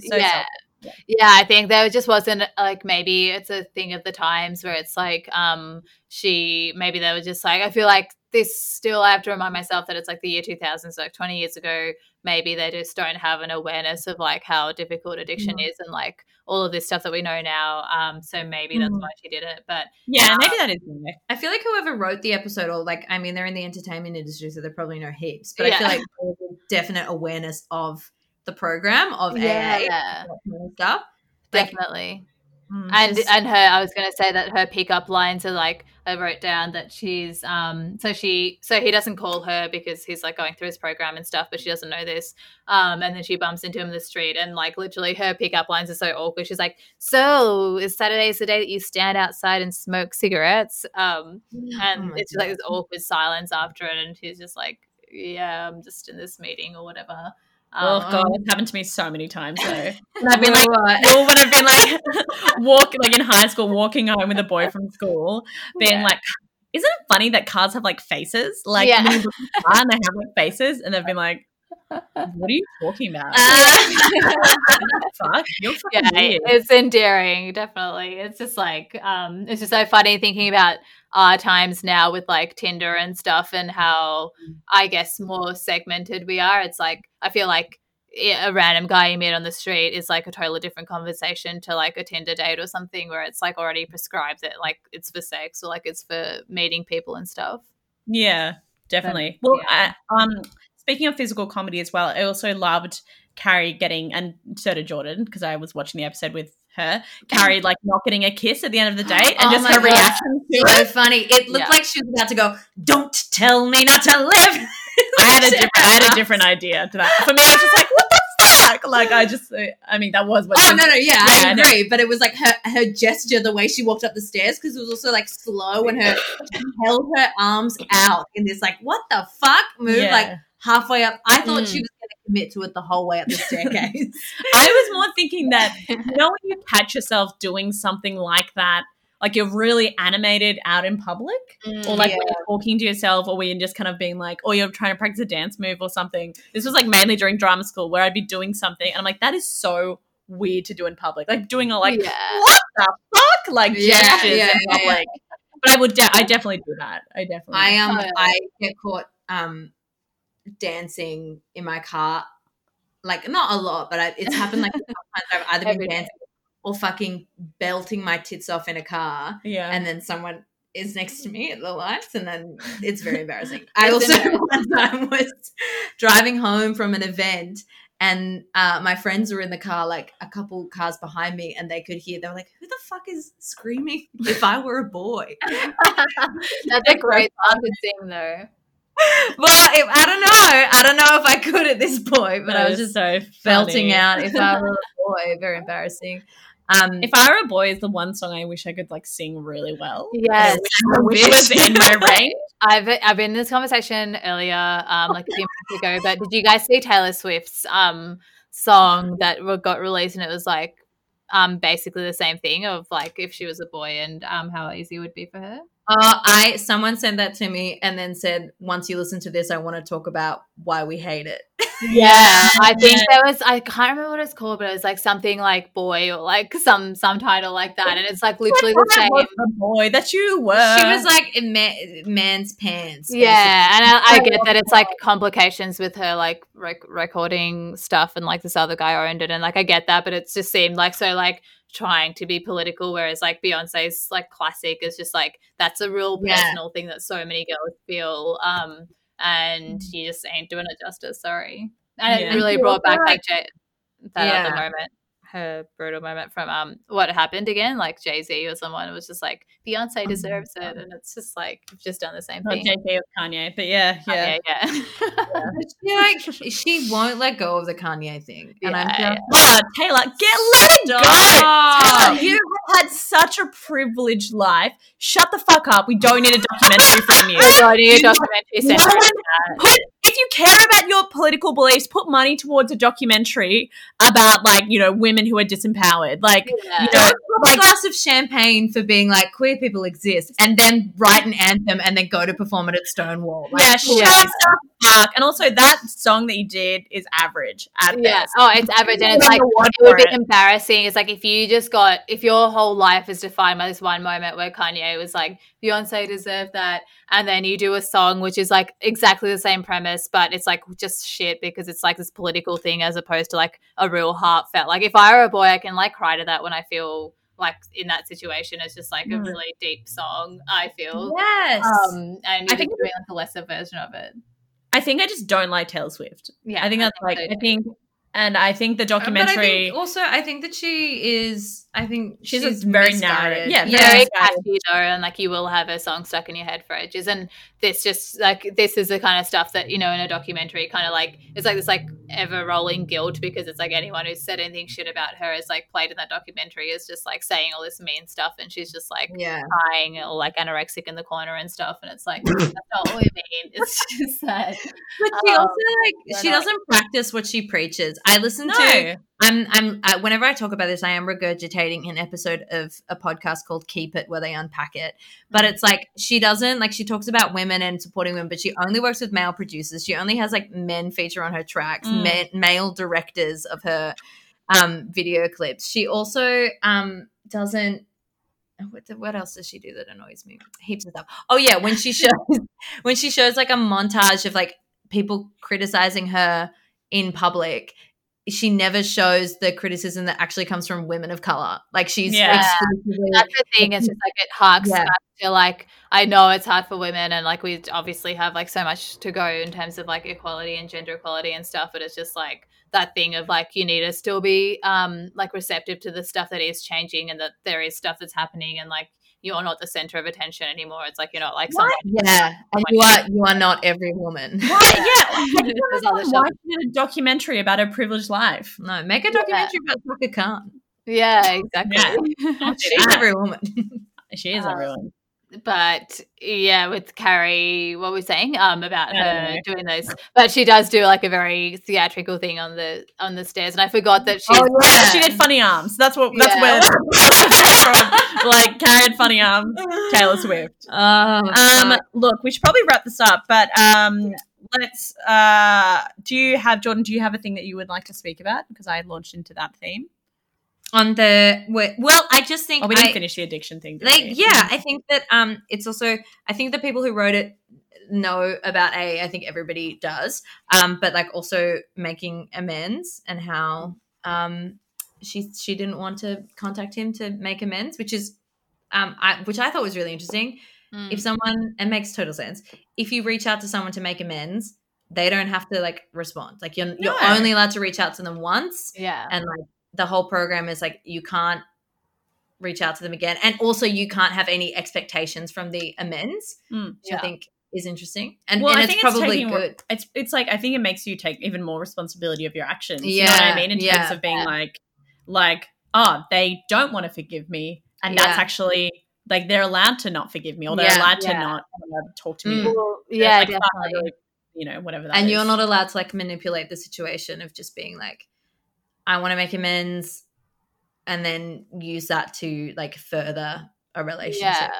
So yeah. selfish. Yeah, I think there just wasn't like maybe it's a thing of the times where it's like um she maybe they were just like I feel like this still I have to remind myself that it's like the year 2000 so like 20 years ago maybe they just don't have an awareness of like how difficult addiction is and like all of this stuff that we know now um so maybe that's Mm. why she did it but Yeah, maybe that is it. I feel like whoever wrote the episode, or like, I mean, they're in the entertainment industry, so they probably know heaps. But I feel like definite awareness of the program of AA yeah. kind of stuff. Like, definitely. Mm, and she's- and her i was going to say that her pickup lines are like i wrote down that she's um so she so he doesn't call her because he's like going through his program and stuff but she doesn't know this. Um and then she bumps into him in the street and like literally her pickup lines are so awkward. She's like so is saturday's the day that you stand outside and smoke cigarettes? Um and Oh it's just like this awkward silence after it and she's just like yeah i'm just in this meeting or whatever Oh Um, god, it's happened to me so many times though. And I've been like, What? or when I've been like walking like in high school, walking home with a boy from school, being Yeah. like, isn't it funny that cars have like faces? Like Yeah. when you look at car and they have like faces, and they've been like, what are you talking about? Fuck, you're yeah, weird. it's endearing, definitely. It's just like, um, it's just so funny thinking about our times now with like Tinder and stuff and how I guess more segmented we are. It's like, I feel like a random guy you meet on the street is like a totally different conversation to like a Tinder date or something where it's like already prescribed that like it's for sex or like it's for meeting people and stuff. Yeah, definitely. well, yeah. I, um, speaking of physical comedy as well, I also loved Carrie getting, and so did Jordan because I was watching the episode with her. carried like not getting a kiss at the end of the date, and Oh just her God. reaction to so it. funny. It looked Yeah. like she was about to go, Don't tell me not to live. I had a different, I had a different idea to that. For me, I was just like, what the fuck? Like, I just, I mean, that was what. Oh she- no no yeah, Yeah, I agree, but it was like her her gesture, the way she walked up the stairs, because it was also like slow and her held her arms out in this like what the fuck move, Yeah. like halfway up. I thought Mm. she was commit to it the whole way up the staircase. I was more thinking that you know when you catch yourself doing something like that, like you're really animated out in public, or like Yeah. when you're talking to yourself, or when you're just kind of being like, or you're trying to practice a dance move or something. This was like mainly during drama school where I'd be doing something, and I'm like, that is so weird to do in public, like doing a like yeah. what the fuck, like Yeah, gestures yeah, in yeah. public. But I would, de- I definitely do that. I definitely. I um yeah. I get caught um dancing in my car, like not a lot, but I, it's happened like sometimes I've either been Every day. dancing or fucking belting my tits off in a car. yeah. and then someone is next to me at the lights and then it's very embarrassing. I also one time was driving home from an event and uh, my friends were in the car like a couple cars behind me and they could hear they were like who the fuck is screaming if I were a boy That's a great to sing though. Well if, I don't know I don't know if I could at this point but I was just so belting funny. out if I were a boy very embarrassing um If I Were a Boy is the one song I wish I could like sing really well. Yes. I wish was in my range. I've I've been in this conversation earlier, um, like a few months ago. But did you guys see Taylor Swift's um song that got released and it was like um basically the same thing of like if she was a boy and um how easy it would be for her. Uh, I someone sent that to me and then said, "Once you listen to this, I want to talk about why we hate it." Yeah, I think there was I can't remember what it's called, but it was like something like boy or like some some title like that, and it's like literally the same. boy that you were. she was like in ma- man's pants. Yeah, and I, I get that it's like complications with her like rec- recording stuff, and like this other guy owned it, and like I get that, but it just seemed like so like trying to be political, whereas like Beyonce's like classic is just like that's a real Yeah. personal thing that so many girls feel, um, and you just ain't doing it justice. Sorry, and Yeah. it really brought back that J- that Yeah. other moment. Her brutal moment from um what happened again, like Jay Z or someone was just like Beyonce deserves it, and it's just like you've just done the same not thing. JK or Kanye, but yeah, yeah. Yeah, yeah. She, like she won't let go of the Kanye thing, and I'm Yeah, Oh, Taylor, get let it go. Stop. Taylor, you have had such a privileged life. Shut the fuck up. We don't need a documentary from you. We don't need a documentary No centered one- on that. Put, if you care about your political beliefs, put money towards a documentary about like you know women who are disempowered. Like Yeah. you know, Don't like a glass of champagne for being like queer people exist, and then write an anthem and then go to perform it at Stonewall. Like, yeah, shut Yeah. the fuck. And also that song that you did is average at Yeah. best. Oh, it's average, and it's like it would be it. embarrassing. It's like if you just got if your whole life is defined by this one moment where Kanye was like Beyonce deserved that, and then you do a song which is like exactly the same premise, but it's like just shit because it's like this political thing as opposed to like a real heartfelt. Like if I were a boy, I can like cry to that when I feel like in that situation. It's just like a Mm. really deep song. I feel. yes. Um, and I think just doing like a lesser version of it. I think I just don't like Taylor Swift. Yeah, I think that's like I think and I think the Uh, But I documentary think also, I think that she is I think She's she's, a very misguided. narrow- yeah, yeah. very Yeah. catchy though, and like you will have a song stuck in your head for ages. And this just like this is the kind of stuff that you know in a documentary, kind of like it's like this like ever rolling guilt because it's like anyone who's said anything shit about her is like played in that documentary is just like saying all this mean stuff, and she's just like yeah. crying or like anorexic in the corner and stuff. And it's like that's not what we mean. It's just that But she Um, also like she doesn't practice what she preaches. I listen to No. I'm I'm uh, whenever I talk about this, I am regurgitating an episode of a podcast called Keep It, where they unpack it. But it's like she doesn't like she talks about women and supporting women, but she only works with male producers. She only has like men feature on her tracks, Mm. men, male directors of her um video clips. She also um doesn't. What, the- what else does she do that annoys me? Heaps of stuff. Oh yeah, when she shows when she shows like a montage of like people criticizing her in public she never shows the criticism that actually comes from women of color like she's Yeah. exclusively that's the thing. It's just like it harks Yeah. back to like I know it's hard for women, and like we obviously have like so much to go in terms of like equality and gender equality and stuff. But it's just like that thing of like you need to still be um like receptive to the stuff that is changing, and that there is stuff that's happening, and like you're not the center of attention anymore. It's like you're not like What? someone. yeah and you are you are not every woman Why? Yeah. There's other Why stuff. she did a documentary about a privileged life? no make a documentary about Tucker Khan Yeah. Yeah, exactly. she's every woman She is Uh, everyone. But yeah, with Carrie, what were we saying um about her know. doing those? But she does do like a very theatrical thing on the on the stairs, and I forgot that she's oh yeah She did funny arms. That's what. That's Yeah. where. from, like carried funny arms. Taylor Swift. oh, Um, look, we should probably wrap this up, but um, let's. Uh, do you have Jordan? Do you have a thing that you would like to speak about? Because I launched into that theme. On the well i just think Oh, we didn't I- finish the addiction thing. like we? yeah i think that um it's also i think the people who wrote it know about a i think everybody does um but like also making amends and how um she she didn't want to contact him to make amends which is um I, which i thought was really interesting Mm. if someone it makes total sense if you reach out to someone to make amends they don't have to like respond like you're, you're only allowed to reach out to them once yeah, and like the whole program is like you can't reach out to them again and also you can't have any expectations from the amends Mm. which Yeah. i think is interesting and, Well, and I it's think it's probably more- good It's it's like I think it makes you take even more responsibility of your actions. you know what Yeah, I mean? In yeah, terms of being yeah. like, like, oh, they don't want to forgive me, and that's actually like they're allowed to not forgive me, or they're Yeah, allowed to not uh, talk to me. Mm. Well, yeah, like, definitely. you know, whatever that and you're not allowed to like manipulate the situation of just being like i want to make amends and then use that to like further a relationship Yeah.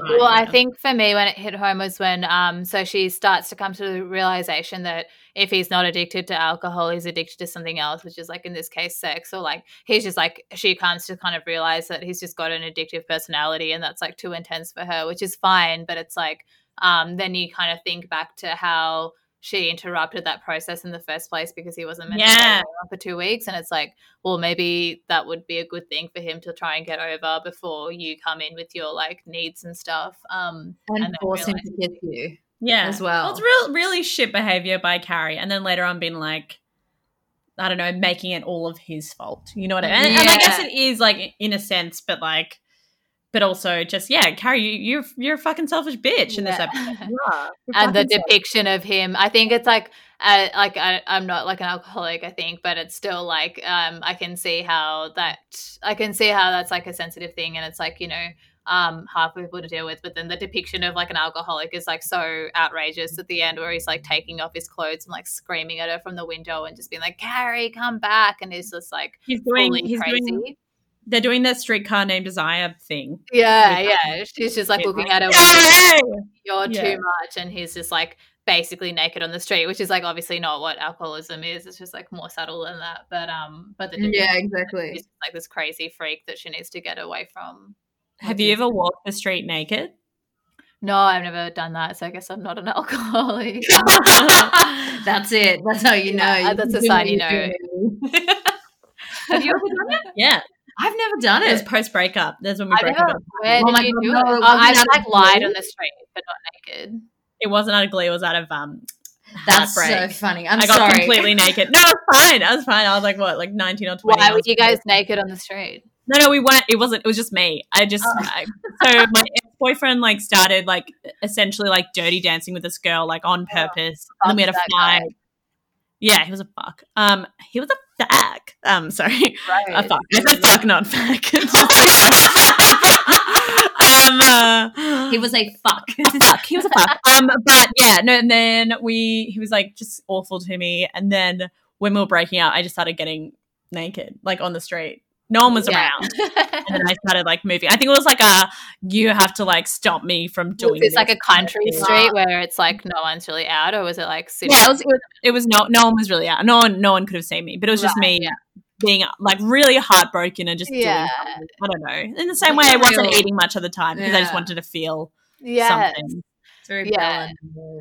Right, Well, I think for me, when it hit home was when um, so she starts to come to the realization that if he's not addicted to alcohol, he's addicted to something else, which is like in this case, sex, or like he's just like she comes to kind of realize that he's just got an addictive personality, and that's like too intense for her, which is fine. But it's like um, then you kind of think back to how she interrupted that process in the first place because he wasn't meant Yeah. stay around for two weeks, and it's like, well, maybe that would be a good thing for him to try and get over before you come in with your like needs and stuff. Um, and, and force him to kiss you yeah as well. it's real really shit behavior by Carrie, and then later on being like. I don't know, making it all of his fault. You know what I mean? And, and I guess it is like in a sense, but like, but also just yeah, Carrie, you, you're you're a fucking selfish bitch in this Yeah. episode. Yeah, and the fucking selfish. depiction of him i think it's like uh, like I, i'm not like an alcoholic i think but it's still like um i can see how that i can see how that's like a sensitive thing and it's like you know um hard for people to deal with but then the depiction of like an alcoholic is like so outrageous at the end where he's like taking off his clothes and like screaming at her from the window and just being like carrie come back and he's just like He's doing. fully He's crazy doing. They're doing that streetcar named Desire thing. yeah yeah she's just like looking at her Hey! you're Yeah. too much and he's just like basically naked on the street which is like obviously not what alcoholism is it's just like more subtle than that but um but the yeah exactly is like this crazy freak that she needs to get away from Have you ever walked the street naked? no i've never done that so i guess i'm not an alcoholic that's it that's how you know Yeah, that's a sign you you're. Have you ever done it? Yeah, i've never done it It was post breakup. That's when we I've broke never, up. where Oh did my you God, do no, it? it Oh, wasn't I've like lied on the street, but not naked. It wasn't out of Glee. It was out of um. that's so funny i'm I got sorry completely naked. No, it was fine. I was fine. I was like what, like nineteen or twenty. Why I were you guys naked on the street? No, no, we weren't. It wasn't. It was just me. I just Oh. I, so my ex boyfriend like started like essentially like dirty dancing with this girl like on purpose, and then we had a fuck guy. fight. Yeah, he was a fuck. Um, he was a fuck. Um, sorry, a fuck. I said fuck, not fuck. um, uh, He was a fuck. a fuck. He was a fuck. Um, but yeah, no. And then we, he was like just awful to me. And then when we were breaking up, I just started getting naked, like on the street. No one was Yeah. around, and then I started like moving. I think it was like a you have to like stop me from doing. it's like a country street where it's like no one's really out, or was it like city? Yeah, it was, it was. It was no. No one was really out. No one. No one could have seen me. But it was just Right, me being like really heartbroken and just Yeah. doing. Something. I don't know. In the same way, I wasn't eating much of the time because I just wanted to feel Yes. something. Very Yeah.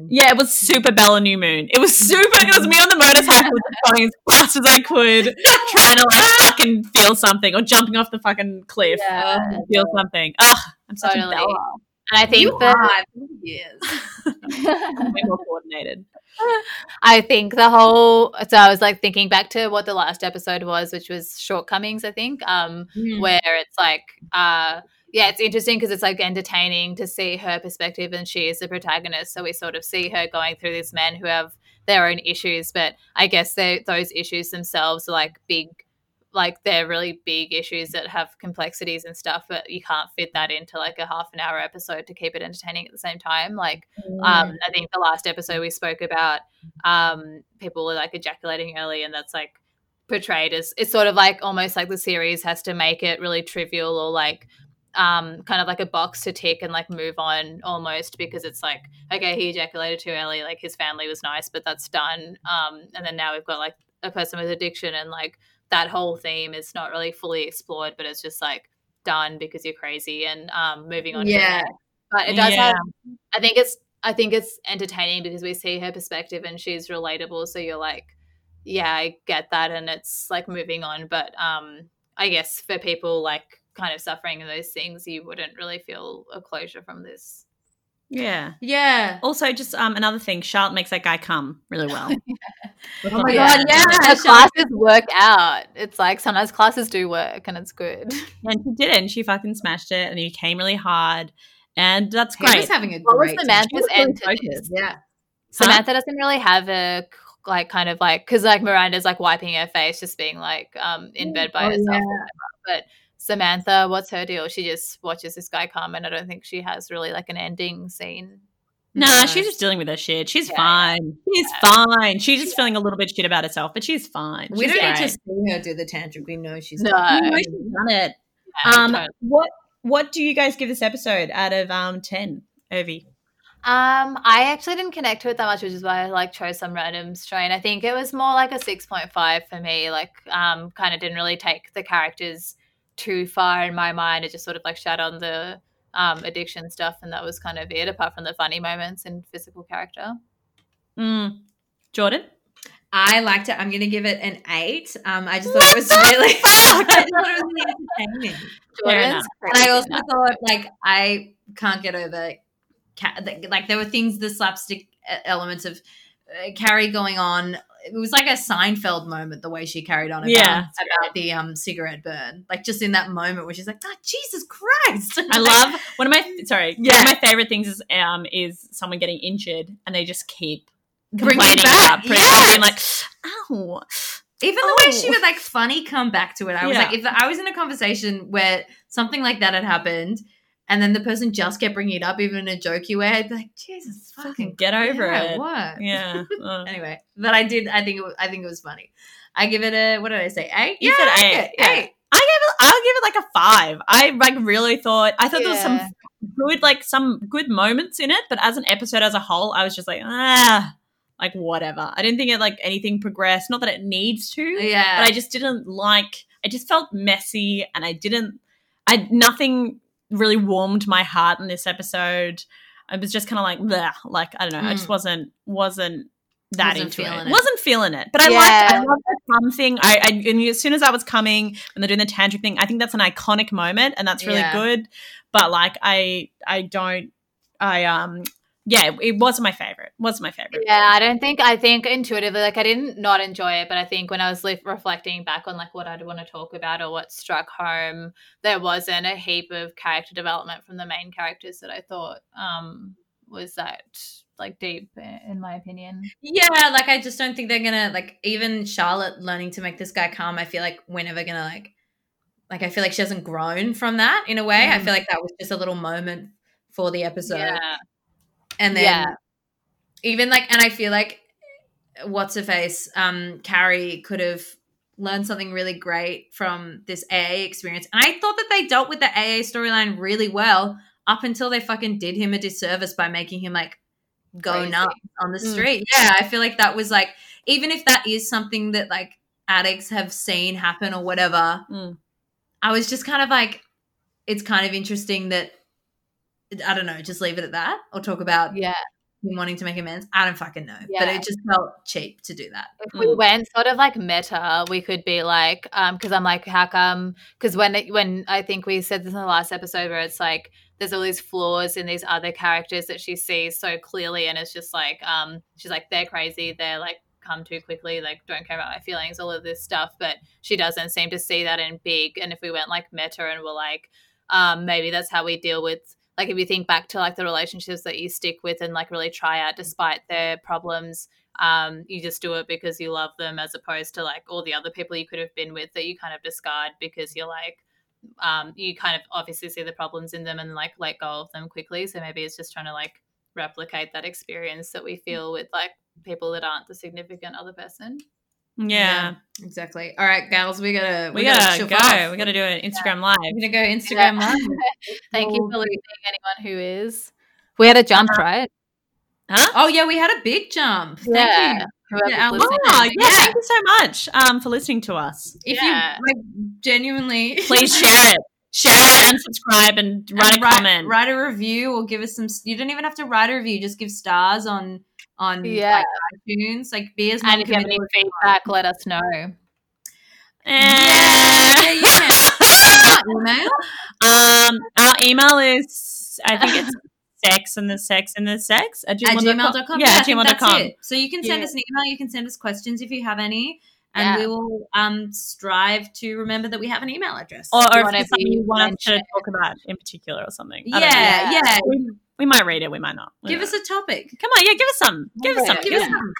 Yeah, it was super Bella New Moon. It was super. It was me on the motorcycle, just going as fast as I could, trying to like fucking feel something, or jumping off the fucking cliff, Yeah. feel something. Ugh, I'm such Totally. a Bella. And I think You that are. Yes. I'm way more coordinated. I think the whole so I was like thinking back to what the last episode was, which was shortcomings, I think. Um Mm. where it's like uh yeah, it's interesting because it's like entertaining to see her perspective and she is the protagonist. So we sort of see her going through these men who have their own issues, but I guess they those issues themselves are like big like they're really big issues that have complexities and stuff, but you can't fit that into like a half an hour episode to keep it entertaining at the same time. Like um, I think the last episode we spoke about um, people were like ejaculating early, and that's like portrayed as it's sort of like almost like the series has to make it really trivial or like um, kind of like a box to tick and like move on almost because it's like okay he ejaculated too early like his family was nice but that's done um, and then now we've got like a person with addiction and like that whole theme is not really fully explored but it's just like done because you're crazy and um, moving on Yeah. but it does Yeah. have I think it's I think it's entertaining because we see her perspective and she's relatable. So you're like, yeah, I get that, and it's like moving on. But um, I guess for people like kind of suffering those things, you wouldn't really feel a closure from this. Yeah. Yeah. Also, just um, another thing, Charlotte makes that guy come really well. Oh my Yeah. god, yeah. The classes work out. It's like sometimes classes do work, and it's good. And she did it, and she fucking smashed it, and he came really hard, and that's He was great. having a What was great Samantha's time. end to Yeah. Samantha doesn't really have a like kind of like because like Miranda's like wiping her face, just being like um in bed by Oh, herself. yeah. But Samantha, what's her deal? She just watches this guy come, and I don't think she has really like an ending scene. Nah, No. she's just dealing with her shit. She's Yeah, fine. She's fine. She's just feeling a little bit shit about herself, but she's fine. We She's don't need to see her do the tantric. We know she's No. We know she's done it. Yeah, Um, totally. what what do you guys give this episode out of um ten, Urvi? Um, I actually didn't connect to it that much, which is why I like chose some random strain. I think it was more like a six point five for me. Like, um, kind of didn't really take the characters too far in my mind. It just sort of like shat on the um addiction stuff, and that was kind of it. Apart from the funny moments and physical character. Mm. Jordan? I liked it. I'm going to give it an eight. Um, I just thought it was really, I just thought it was really entertaining. Fair Jordan's And I also now. thought, like, I can't get over, like, there were things, the slapstick elements of uh, Carrie going on. It was like a Seinfeld moment, the way she carried on about, Yeah. about the um cigarette burn. Like, just in that moment where she's like, oh, Jesus Christ. I love one of my sorry, one of my favorite things is um is someone getting injured and they just keep complaining back. about putting- Yes. being like, ow. Even the way she Oh. would like funny come back to it, I was Yeah. like, if I was in a conversation where something like that had happened, and then the person just kept bringing it up, even in a jokey way, I'd be like, Jesus, fucking Get over yeah, it. What? Yeah. uh. Anyway, but I did. I think it. Was, I think it was funny. I give it a. What did I say? A. You yeah, said I eight, it, yeah. Eight. I gave it I'll give it like a five. I like really thought I thought there was some good like some good moments in it, but as an episode as a whole, I was just like, ah like whatever. I didn't think it like anything progressed. Not that it needs to. Yeah. but I just didn't like. I just felt messy, and I didn't. I nothing really warmed my heart in this episode. I was just kind of like, bleh, like I don't know. I just Mm. wasn't wasn't that Wasn't into feeling it. it. Wasn't feeling it. But I Yeah. liked. I love the cum thing. I, I and as soon as I was coming and they're doing the tantric thing, I think that's an iconic moment, and that's really Yeah. good. But like, I I don't. I um yeah, it wasn't my favorite. Was my favorite. Yeah, I don't think I think intuitively like I didn't not enjoy it, but I think when I was li- reflecting back on like what I'd want to talk about or what struck home, there wasn't a heap of character development from the main characters that I thought um was that like deep in my opinion. Yeah, like I just don't think they're gonna like even Charlotte learning to make this guy calm. I feel like we're never gonna like like I feel like she hasn't grown from that in a way. Mm. I feel like that was just a little moment for the episode. Yeah. And then yeah. even like and I feel like what's her face, um, Carrie could have learned something really great from this AA experience. And I thought that they dealt with the AA storyline really well up until they fucking did him a disservice by making him like go Crazy. nuts on the mm. street. Mm. Yeah, I feel like that was like even if that is something that like addicts have seen happen or whatever, mm. I was just kind of like, it's kind of interesting that I don't know, just leave it at that or talk about yeah him wanting to make amends. I don't fucking know, yeah. but it just felt cheap to do that. If we mm. went sort of like meta, we could be like, um, because I'm like, how come? Because when when I think we said this in the last episode, where it's like there's all these flaws in these other characters that she sees so clearly, and it's just like, um, she's like, they're crazy, they're like come too quickly, like don't care about my feelings, all of this stuff. But she doesn't seem to see that in big. And if we went like meta and we're like, um, maybe that's how we deal with like if you think back to like the relationships that you stick with and like really try out despite their problems um, you just do it because you love them as opposed to like all the other people you could have been with that you kind of discard because you're like um, you kind of obviously see the problems in them and like let go of them quickly. So maybe it's just trying to like replicate that experience that we feel with like people that aren't the significant other person. Yeah. yeah. exactly. All right, gals, we gotta we, we gotta, gotta go. We gotta do an Instagram yeah. live. We're gonna go Instagram yeah. live. Thank you for listening, anyone who is. We had a jump, uh, right? Huh? Oh yeah, we had a big jump. Thank you. Yeah, oh, yeah, yeah, thank you so much um, for listening to us. If you like, genuinely, please share it share it and subscribe and write and a write, comment write a review or give us some you don't even have to write a review just give stars on on yeah. like, iTunes like be as and if you have any feedback let us know yeah, yeah, email um our email is i think it's sex and the sex and the sex at gmail.com, at gmail.com. yeah, yeah gmail.com so you can send yeah. us an email you can send us questions if you have any and yeah. we will um, strive to remember that we have an email address. Or, or if there's something you want us to talk about in particular or something. Yeah, yeah. We, we, might read it, we might not. We give us a topic. Come on, yeah, give us some. Give us some. Give us some.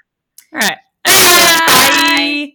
All right. Bye. Bye.